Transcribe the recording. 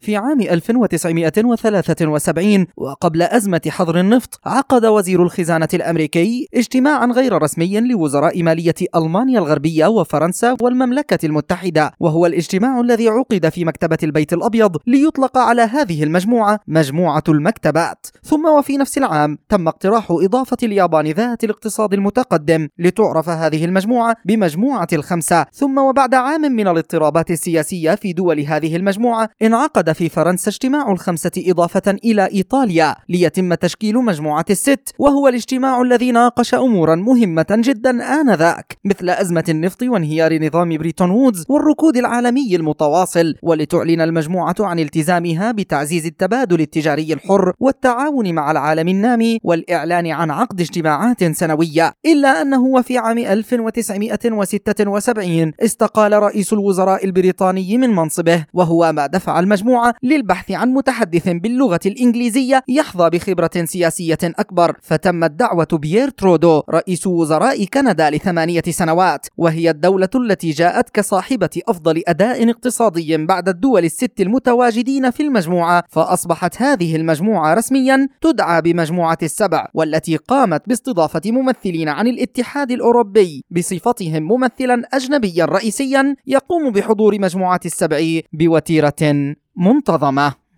في عام 1973 وقبل أزمة حظر النفط عقد وزير الخزانة الأمريكي اجتماعا غير رسمي لوزراء مالية ألمانيا الغربية وفرنسا والمملكة المتحدة. وهو الاجتماع الذي عقد في مكتبة البيت الأبيض ليطلق على هذه المجموعة مجموعة المكتبات. ثم وفي نفس العام تم اقتراح إضافة اليابان ذات الاقتصاد المتقدم لتعرف هذه المجموعة بمجموعة الخمسة. ثم وبعد عام من الاضطرابات السياسية في دول هذه المجموعة انعقد في فرنسا اجتماع الخمسة إضافة إلى إيطاليا ليتم تشكيل مجموعة الست وهو الاجتماع الذي ناقش أمورا مهمة جدا آنذاك مثل أزمة النفط وانهيار نظام بريتون وودز والركود العالمي المتواصل ولتعلن المجموعة عن التزامها بتعزيز التبادل التجاري الحر والتعاون مع العالم النامي والإعلان عن عقد اجتماعات سنوية. إلا أنه وفي عام 1976 استقال رئيس الوزراء البريطاني من منصبه وهو ما دفع المجموعة للبحث عن متحدث باللغة الإنجليزية يحظى بخبرة سياسية أكبر. فتمت دعوة بيير ترودو رئيس وزراء كندا لثمانية سنوات وهي الدولة التي جاءت كصاحبة أفضل أداء اقتصادي بعد الدول الست المتواجدين في المجموعة. فأصبحت هذه المجموعة رسميا تدعى بمجموعة السبع والتي قامت باستضافة ممثلين عن الاتحاد الأوروبي. بصفتهم ممثلا أجنبيا رئيسيا يقوم بحضور مجموعة السبع بوتيرة. منتظمة.